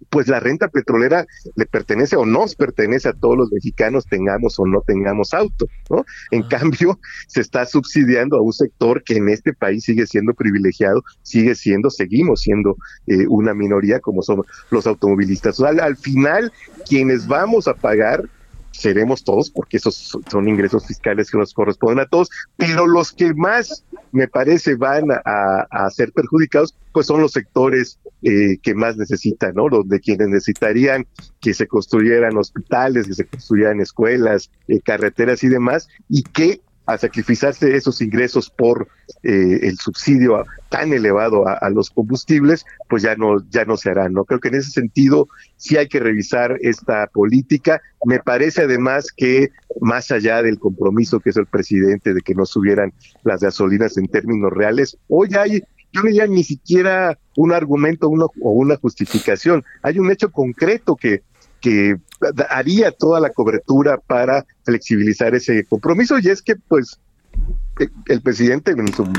pues la renta petrolera le pertenece o nos pertenece a todos los mexicanos, tengamos o no tengamos auto, ¿no? En ah. cambio, se está subsidiando a un sector que en este país sigue siendo privilegiado, sigue siendo, seguimos siendo eh, una minoría como son los automovilistas. O sea, al final, quienes vamos a pagar seremos todos, porque esos son ingresos fiscales que nos corresponden a todos, pero los que más, me parece, van a, ser perjudicados, pues son los sectores eh, que más necesitan, ¿no? Donde quienes necesitarían que se construyeran hospitales, que se construyeran escuelas, eh, carreteras y demás, y que a sacrificarse esos ingresos por eh, el subsidio tan elevado a, los combustibles, pues ya no, ya no se hará, ¿no? Creo que en ese sentido sí hay que revisar esta política. Me parece además que más allá del compromiso que es el presidente de que no subieran las gasolinas en términos reales, hoy hay yo no diría ni siquiera un argumento uno, o una justificación. Hay un hecho concreto que que haría toda la cobertura para flexibilizar ese compromiso y es que pues el presidente en su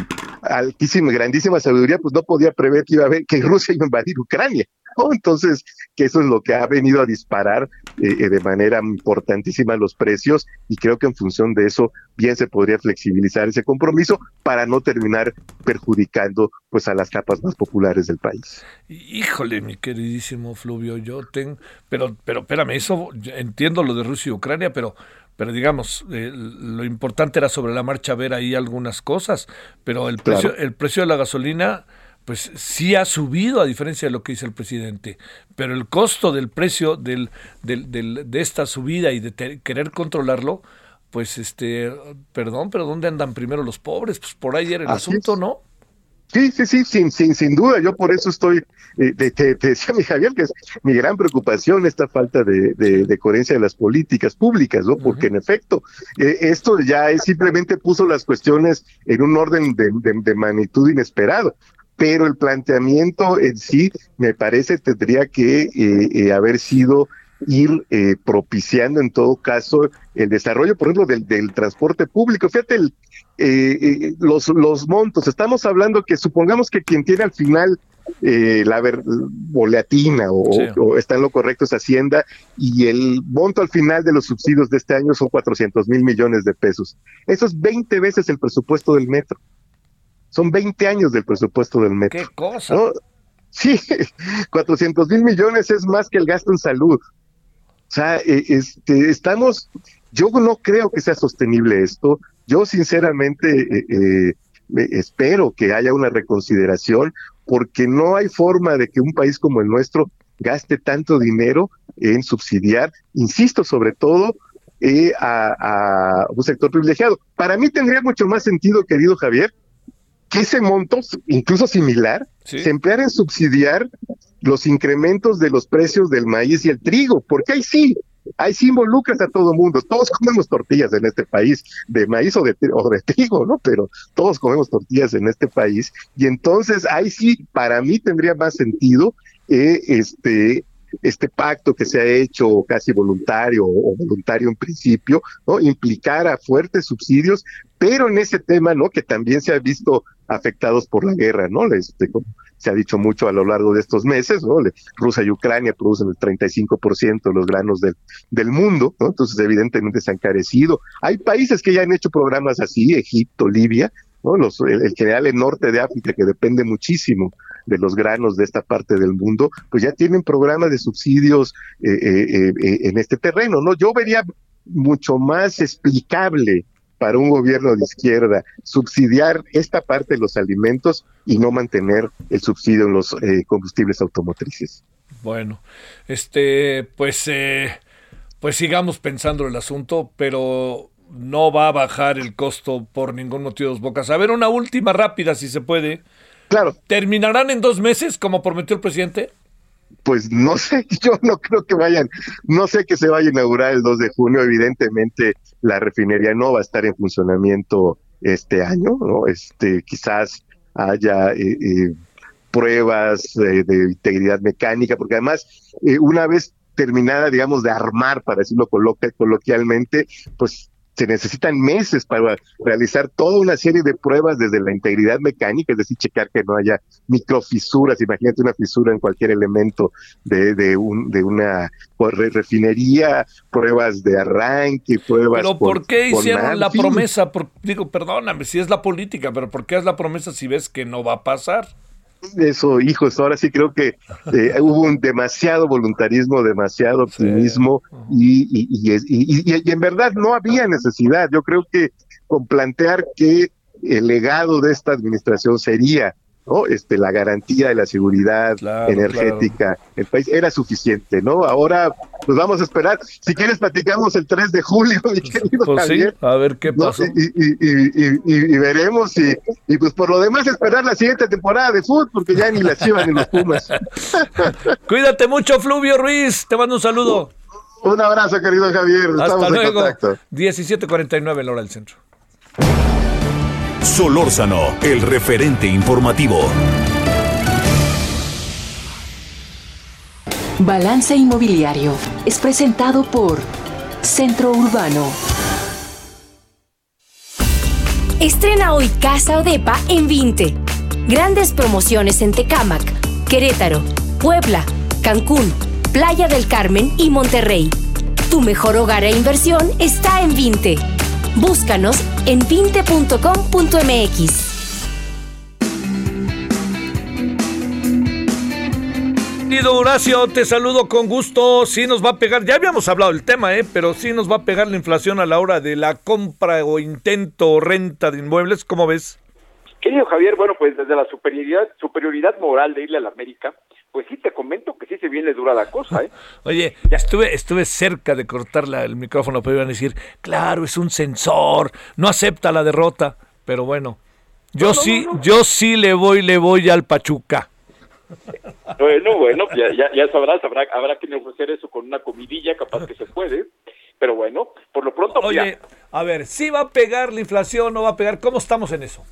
altísima, grandísima sabiduría, pues no podía prever que iba a haber, que Rusia iba a invadir Ucrania. Entonces, que eso es lo que ha venido a disparar eh, eh, de manera importantísima los precios y creo que en función de eso bien se podría flexibilizar ese compromiso para no terminar perjudicando pues a las capas más populares del país. Híjole, mi queridísimo Fluvio, yo tengo, pero, pero espérame, eso entiendo lo de Rusia y Ucrania, pero pero digamos, eh, lo importante era sobre la marcha ver ahí algunas cosas, pero el precio, el precio de la gasolina pues sí ha subido a diferencia de lo que dice el presidente, pero el costo del precio del, del, del de esta subida y de querer controlarlo, pues este, perdón, pero ¿dónde andan primero los pobres? Pues por ahí era el asunto, ¿no? Sí, sí, sí, sin, sin, sin duda. Yo por eso estoy, eh, te, decía mi Javier, que es mi gran preocupación esta falta de, de, coherencia de las políticas públicas, ¿no? Porque en efecto, eh, esto ya es, simplemente puso las cuestiones en un orden de, de magnitud inesperado pero el planteamiento en sí, me parece, tendría que eh, eh, haber sido ir eh, propiciando en todo caso el desarrollo, por ejemplo, del, del transporte público. Fíjate, el, los, los montos, estamos hablando que supongamos que quien tiene al final la ver, boleatina o, está en lo correcto es Hacienda y el monto al final de los subsidios de este año son 400 mil millones de pesos. Eso es 20 veces el presupuesto del metro. Son 20 años del presupuesto del metro. ¿Qué cosa? Sí, 400 mil millones es más que el gasto en salud. O sea, eh, este, estamos, yo no creo que sea sostenible esto. Yo sinceramente eh, eh, espero que haya una reconsideración porque no hay forma de que un país como el nuestro gaste tanto dinero en subsidiar, insisto, sobre todo a, a, un sector privilegiado. Para mí tendría mucho más sentido, querido Javier, que ese monto, incluso similar, se empleara en subsidiar los incrementos de los precios del maíz y el trigo, porque ahí sí, ahí sí involucras a todo mundo. Todos comemos tortillas en este país, de maíz o de, o de trigo, ¿no? Pero todos comemos tortillas en este país. Y entonces ahí sí, para mí tendría más sentido eh, este este pacto que se ha hecho casi voluntario o voluntario en principio, ¿no? Implicara fuertes subsidios, pero en ese tema, ¿no? Que también se ha visto afectados por la guerra, ¿no? Este, se ha dicho mucho a lo largo de estos meses, ¿no? Rusia y Ucrania producen el 35% de los granos del, del mundo, ¿no? Entonces, evidentemente se han carecido. Hay países que ya han hecho programas así, Egipto, Libia, ¿no? Los, el, general en norte de África, que depende muchísimo de los granos de esta parte del mundo, pues ya tienen programas de subsidios eh, eh, eh, en este terreno, ¿no? Yo vería mucho más explicable para un gobierno de izquierda subsidiar esta parte de los alimentos y no mantener el subsidio en los combustibles automotrices. Bueno, este, pues, pues sigamos pensando el asunto, pero no va a bajar el costo por ningún motivo de dos bocas. A ver, una última rápida, si se puede. Claro. ¿Terminarán en dos meses, como prometió el presidente? Pues no sé, yo no creo que vayan, no sé que se vaya a inaugurar el 2 de junio. Evidentemente, la refinería no va a estar en funcionamiento este año, ¿no? Este, quizás haya eh, eh, pruebas de integridad mecánica, porque además, eh, una vez terminada, digamos, de armar, para decirlo coloquialmente, pues se necesitan meses para realizar toda una serie de pruebas desde la integridad mecánica, es decir, checar que no haya microfisuras, imagínate una fisura en cualquier elemento de, de, un, de una refinería, pruebas de arranque, pruebas... Pero ¿por qué hicieron la promesa? digo, perdóname, si es la política, pero ¿por qué es la promesa si ves que no va a pasar? Eso, hijos, ahora sí creo que eh, hubo un demasiado voluntarismo, demasiado optimismo y, y, y, y, en verdad no había necesidad. Yo creo que con plantear que el legado de esta administración sería ¿no? Este, la garantía de la seguridad energética el país era suficiente, ¿no? Ahora, pues vamos a esperar. Si quieres, platicamos el 3 de julio, mi querido pues Sí, a ver qué pasó. Y, veremos, y, y pues por lo demás, esperar la siguiente temporada de fútbol, porque ya ni las Chivas ni los Pumas. Cuídate mucho, Fluvio Ruiz, te mando un saludo. Un abrazo, querido Javier. Hasta luego. 17.49 en hora del centro. Solórzano, el referente informativo. Balance Inmobiliario es presentado por Centro Urbano. Estrena hoy Casa Odepa en 20. Grandes promociones en Tecámac, Querétaro, Puebla, Cancún, Playa del Carmen y Monterrey. Tu mejor hogar e inversión está en 20. Búscanos en vinte.com.mx. Querido Horacio, te saludo con gusto. Sí nos va a pegar, ya habíamos hablado del tema, ¿eh? pero sí nos va a pegar la inflación a la hora de la compra o intento o renta de inmuebles. ¿Cómo ves? Querido Javier, bueno, pues desde la superioridad, superioridad moral de irle a la América, pues sí te comento que sí se viene dura la cosa, ¿eh? Oye, ya estuve, estuve cerca de cortar el micrófono, pero iban a decir, claro, es un sensor, no acepta la derrota, pero bueno, yo sí, yo sí le voy, le voy al Pachuca. Bueno, bueno, ya, ya, sabrás, habrá, habrá que negociar eso con una comidilla, capaz que se puede, pero bueno, por lo pronto... Oye, a ver, si va a pegar la inflación, no va a pegar, ¿cómo estamos en eso?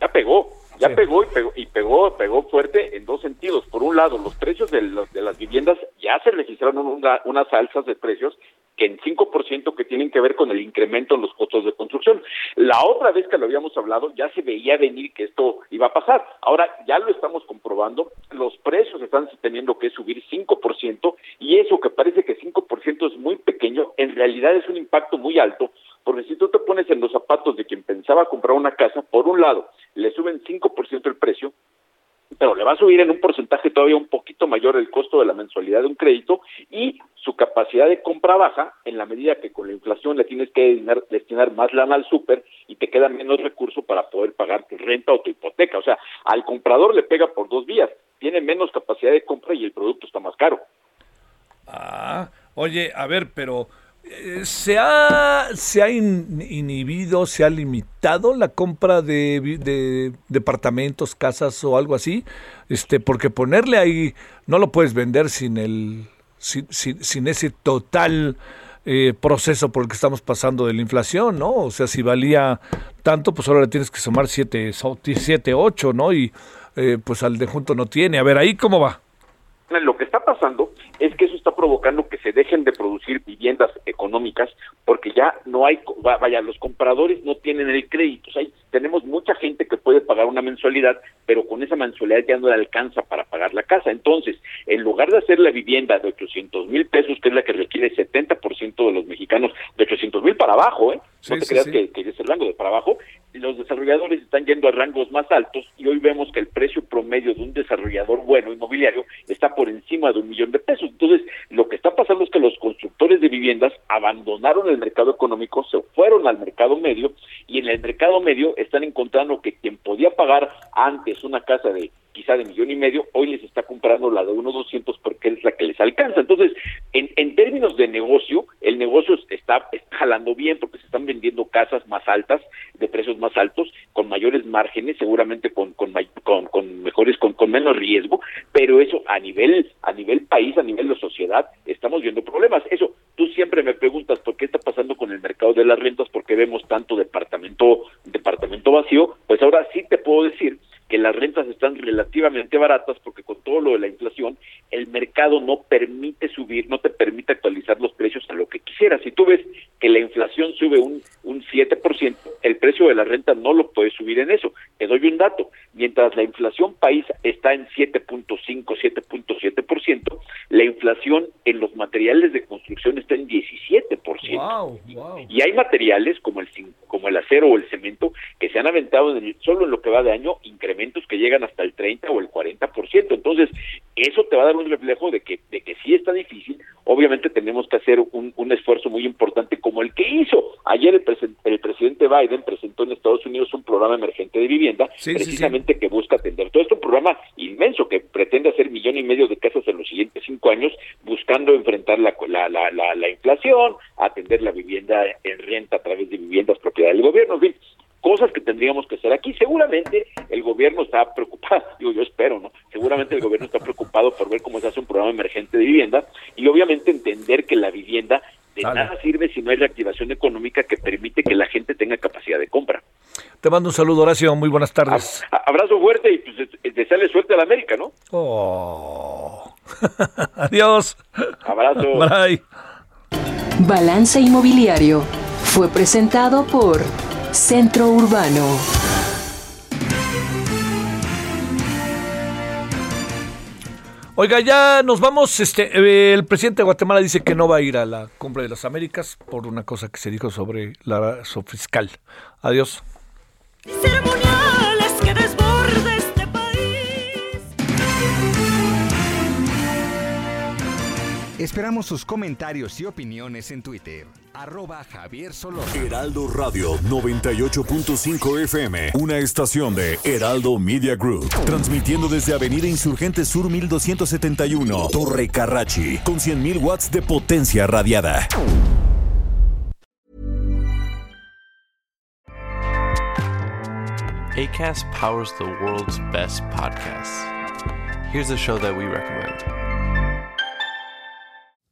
Ya pegó, ya pegó y pegó y pegó, pegó fuerte en dos sentidos. Por un lado, los precios de, de las viviendas ya se registraron unas alzas de precios que en 5% que tienen que ver con el incremento en los costos de construcción. La otra vez que lo habíamos hablado ya se veía venir que esto iba a pasar. Ahora ya lo estamos comprobando, los precios están teniendo que subir 5% y eso que parece que 5% es muy pequeño, en realidad es un impacto muy alto porque si tú te pones en los zapatos de quien pensaba comprar una casa, por un lado, le suben 5% el precio, pero le va a subir en un porcentaje todavía un poquito mayor el costo de la mensualidad de un crédito y su capacidad de compra baja en la medida que con la inflación le tienes que destinar, más lana al súper y te queda menos recurso para poder pagar tu renta o tu hipoteca. O sea, al comprador le pega por dos vías, tiene menos capacidad de compra y el producto está más caro. Ah, oye, a ver, pero ¿Se ha, ¿Se ha inhibido, se ha limitado la compra de, departamentos, casas o algo así? Este, porque ponerle ahí, no lo puedes vender sin, el, sin, ese total eh, proceso por el que estamos pasando de la inflación, ¿no? O sea, si valía tanto, pues ahora le tienes que sumar 7, 7 8, ¿no? Y eh, pues al de junto no tiene. A ver, ahí cómo va. Lo que está pasando es que eso está provocando que se dejen de producir viviendas económicas porque ya no hay, vaya, los compradores no tienen el crédito. O tenemos mucha gente que puede pagar una mensualidad, pero con esa mensualidad ya no le alcanza para pagar la casa. Entonces, en lugar de hacer la vivienda de 800 mil pesos, que es la que requiere el 70% de los mexicanos, de 800 mil para abajo, ¿eh? No te creas Que, que es el rango de para abajo, los desarrolladores están yendo a rangos más altos y hoy vemos que el precio promedio de un desarrollador bueno inmobiliario está por encima de un millón de pesos. Entonces, lo que está pasando es que los constructores de viviendas abandonaron el mercado económico, se fueron al mercado medio y en el mercado medio están encontrando que quien podía pagar antes una casa de quizá de millón y medio, hoy les está comprando la de unos 200 porque es la que les alcanza. Entonces, en, en términos de negocio, el negocio está, jalando bien porque se están vendiendo casas más altas, de precios más altos, con mayores márgenes, seguramente con, con, con, mejores, con, con menos riesgo, pero eso a nivel, a nivel país, a nivel de sociedad, estamos viendo problemas. Eso, tú siempre me preguntas por qué está pasando con el mercado de las rentas, por qué vemos tanto departamento, departamento vacío, pues ahora sí te puedo decir que la las rentas están relativamente baratas porque con todo lo de la inflación, el mercado no permite subir, no te permite actualizar los precios a lo que quisieras. Si tú ves que la inflación sube un, un 7%, el precio de la renta no lo puedes subir en eso. Te doy un dato, mientras la inflación país está en 7.5, 7.7%, la inflación en los materiales de construcción está en 17%. Y hay materiales como el como el acero o el cemento se han aventado en solo en lo que va de año incrementos que llegan hasta el 30 o el 40%. Entonces, eso te va a dar un reflejo de que de que sí está difícil. Obviamente tenemos que hacer un, un esfuerzo muy importante como el que hizo. Ayer el, el presidente Biden presentó en Estados Unidos un programa emergente de vivienda precisamente que busca atender todo esto, un programa inmenso que pretende hacer millón y medio de casas en los siguientes cinco años, buscando enfrentar la, la, la, la, inflación, atender la vivienda en renta a través de viviendas propiedad del gobierno, en fin, cosas que tendríamos que hacer aquí. Seguramente el gobierno está preocupado, digo yo espero, ¿no? Seguramente el gobierno está preocupado por ver cómo se hace un programa emergente de vivienda y obviamente entender que la vivienda de nada sirve si no hay reactivación económica que permite que la gente tenga capacidad de compra. Te mando un saludo, Horacio. Muy buenas tardes. abrazo fuerte y pues desearle suerte a la América, ¿no? Oh. Adiós. Abrazo. Bye. Balance Inmobiliario fue presentado por Centro Urbano. Oiga, ya nos vamos. Este, eh, el presidente de Guatemala dice que no va a ir a la cumbre de las Américas por una cosa que se dijo sobre la fiscal. Adiós. Esperamos sus comentarios y opiniones en Twitter. Arroba Javier Solórzano. Heraldo Radio 98.5 FM. Una estación de Heraldo Media Group. Transmitiendo desde Avenida Insurgente Sur 1271. Torre Carrachi. Con 100.000 watts de potencia radiada. ACAST powers the world's best podcasts. Here's a show that we recommend.